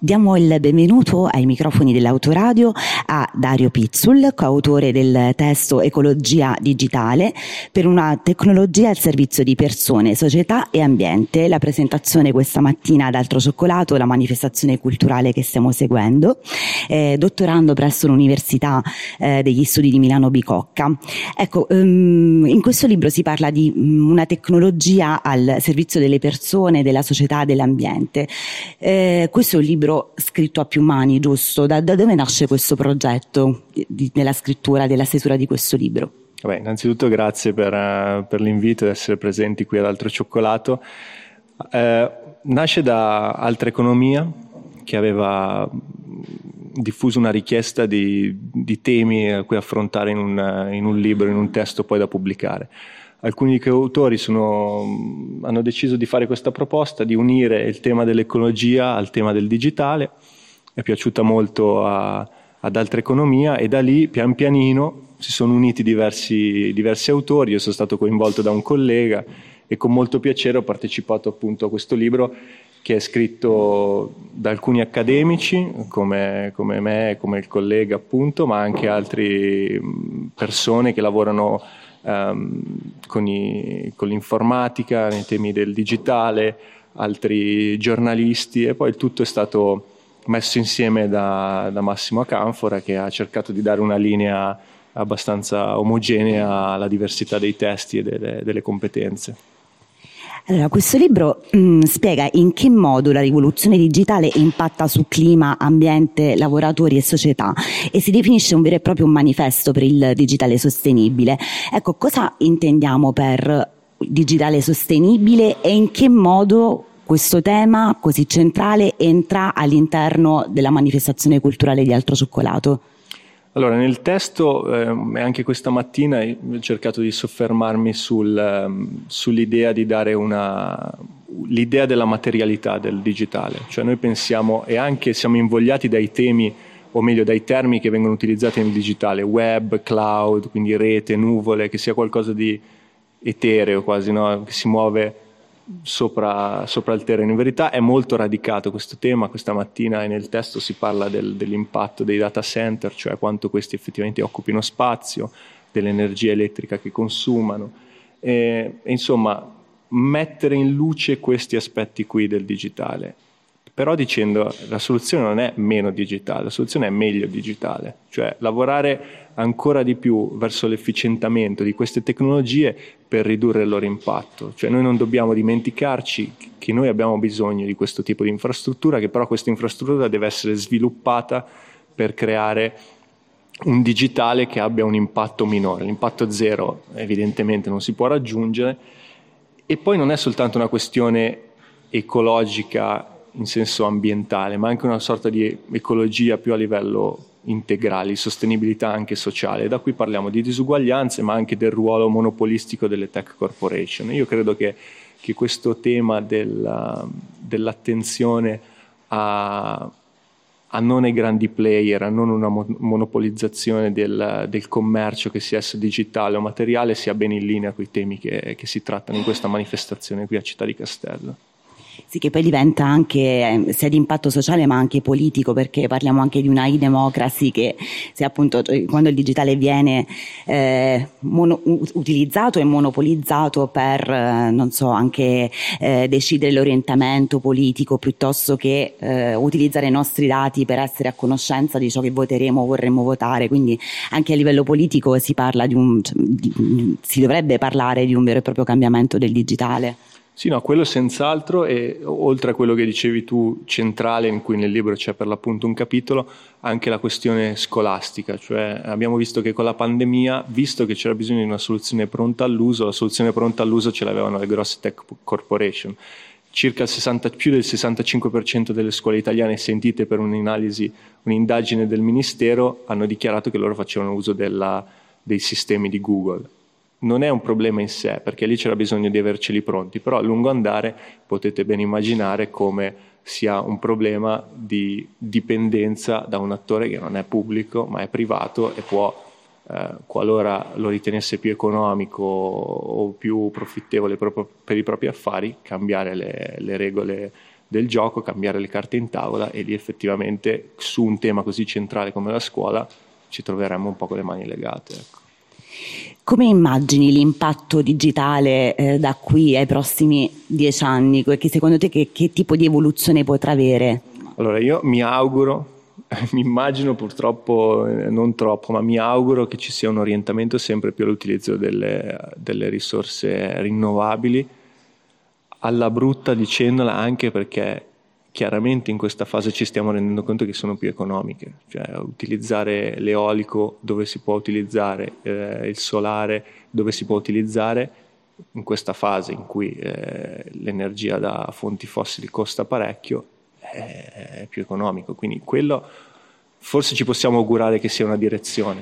Diamo il benvenuto ai microfoni dell'Autoradio a Dario Pizzul, coautore del testo Ecologia digitale per una tecnologia al servizio di persone, società e ambiente. La presentazione questa mattina ad Altro Cioccolato, la manifestazione culturale che stiamo seguendo, eh, dottorando presso l'Università eh, degli Studi di Milano Bicocca. Ecco, um, in questo libro si parla di um, una tecnologia al servizio delle persone, della società, dell'ambiente. Eh, questo è un libro libro scritto a più mani, giusto? Da, da dove nasce questo progetto di, nella scrittura, della stesura di questo libro? Beh, innanzitutto grazie per, uh, per l'invito ad essere presenti qui ad Altro Cioccolato. Eh, nasce da Altra Economia che aveva diffuso una richiesta di, di temi a cui affrontare in un, in un libro, in un testo poi da pubblicare alcuni autori sono, hanno deciso di fare questa proposta, di unire il tema dell'ecologia al tema del digitale, è piaciuta molto a, ad altra economia e da lì pian pianino si sono uniti diversi, diversi autori, io sono stato coinvolto da un collega e con molto piacere ho partecipato appunto a questo libro che è scritto da alcuni accademici come, come me, come il collega appunto, ma anche altre persone che lavorano um, con, i, con, l'informatica, nei temi del digitale, altri giornalisti e poi il tutto è stato messo insieme da, da Massimo Acanfora che ha cercato di dare una linea abbastanza omogenea alla diversità dei testi e delle, delle competenze. Allora, questo libro mh, mm, spiega in che modo la rivoluzione digitale impatta su clima, ambiente, lavoratori e società e si definisce un vero e proprio manifesto per il digitale sostenibile. Ecco, cosa intendiamo per digitale sostenibile e in che modo questo tema così centrale entra all'interno della manifestazione culturale di Altro Cioccolato? Allora, nel testo eh, anche questa mattina ho cercato di soffermarmi sul, um, sull'idea di dare una, l'idea della materialità del digitale, cioè noi pensiamo e anche siamo invogliati dai temi o meglio dai termini che vengono utilizzati nel digitale, web, cloud, quindi rete, nuvole, che sia qualcosa di etereo quasi, no? che si muove sopra, sopra, il terreno. In verità è molto radicato questo tema, questa mattina nel testo si parla del, dell'impatto dei data center, cioè quanto questi effettivamente occupino spazio, dell'energia elettrica che consumano. E, insomma, mettere in luce questi aspetti qui del digitale però dicendo la soluzione non è meno digitale, la soluzione è meglio digitale, cioè lavorare ancora di più verso l'efficientamento di queste tecnologie per ridurre il loro impatto. Cioè noi non dobbiamo dimenticarci che noi abbiamo bisogno di questo tipo di infrastruttura, che però questa infrastruttura deve essere sviluppata per creare un digitale che abbia un impatto minore. L'impatto zero evidentemente non si può raggiungere e poi non è soltanto una questione ecologica in senso ambientale, ma anche una sorta di ecologia più a livello integrale, sostenibilità anche sociale. Da qui parliamo di disuguaglianze, ma anche del ruolo monopolistico delle tech corporation. Io credo che, che questo tema della, dell'attenzione a, a non ai grandi player, a non una monopolizzazione del, del, commercio che sia esso digitale o materiale, sia ben in linea con i temi che, che si trattano in questa manifestazione qui a Città di Castello. Sì, che poi diventa anche eh, sia di impatto sociale ma anche politico, perché parliamo anche di una e-democracy che se appunto cioè, quando il digitale viene eh, mono, utilizzato e monopolizzato per, eh, non so, anche eh, decidere l'orientamento politico piuttosto che eh, utilizzare i nostri dati per essere a conoscenza di ciò che voteremo o vorremmo votare. Quindi anche a livello politico si parla di un, di, si dovrebbe parlare di un vero e proprio cambiamento del digitale. Sì, no, quello senz'altro e oltre a quello che dicevi tu centrale in cui nel libro c'è per l'appunto un capitolo, anche la questione scolastica, cioè abbiamo visto che con la pandemia, visto che c'era bisogno di una soluzione pronta all'uso, la soluzione pronta all'uso ce l'avevano le grosse tech corporation. Circa 60, più del 65% delle scuole italiane sentite per un'analisi, un'indagine del Ministero hanno dichiarato che loro facevano uso della, dei sistemi di Google non è un problema in sé, perché lì c'era bisogno di averceli pronti, però a lungo andare potete ben immaginare come sia un problema di dipendenza da un attore che non è pubblico ma è privato e può, eh, qualora lo ritenesse più economico o più profittevole per i propri affari, cambiare le, le regole del gioco, cambiare le carte in tavola e lì effettivamente su un tema così centrale come la scuola ci troveremmo un po' con le mani legate. Ecco. Come immagini l'impatto digitale eh, da qui ai prossimi dieci anni? Che secondo te che, che tipo di evoluzione potrà avere? Allora io mi auguro mi immagino purtroppo eh, non troppo, ma mi auguro che ci sia un orientamento sempre più all'utilizzo delle, delle risorse rinnovabili, alla brutta dicendola anche perché chiaramente in questa fase ci stiamo rendendo conto che sono più economiche, cioè utilizzare l'eolico dove si può utilizzare, eh, il solare dove si può utilizzare, in questa fase in cui eh, l'energia da fonti fossili costa parecchio, è più economico. Quindi quello forse ci possiamo augurare che sia una direzione.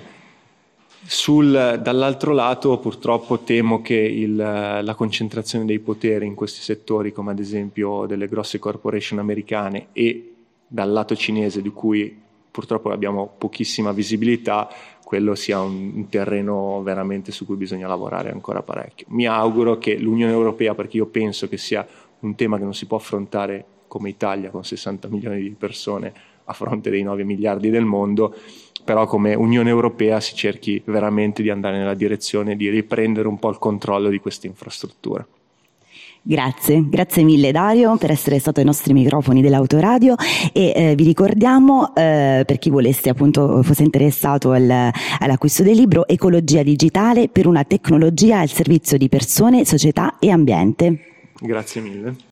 Sul, dall'altro lato purtroppo temo che il, la concentrazione dei poteri in questi settori, come ad esempio delle grosse corporation americane e dal lato cinese di cui purtroppo abbiamo pochissima visibilità, quello sia un, un terreno veramente su cui bisogna lavorare ancora parecchio. Mi auguro che l'Unione Europea, perché io penso che sia un tema che non si può affrontare come Italia con 60 milioni di persone a fronte dei 9 miliardi del mondo, però come Unione Europea si cerchi veramente di andare nella direzione di riprendere un po' il controllo di questa infrastruttura. Grazie, grazie mille Dario per essere stato ai nostri microfoni dell'autoradio e eh, vi ricordiamo eh, per chi volesse appunto fosse interessato al, all'acquisto del libro Ecologia digitale per una tecnologia al servizio di persone, società e ambiente. Grazie mille.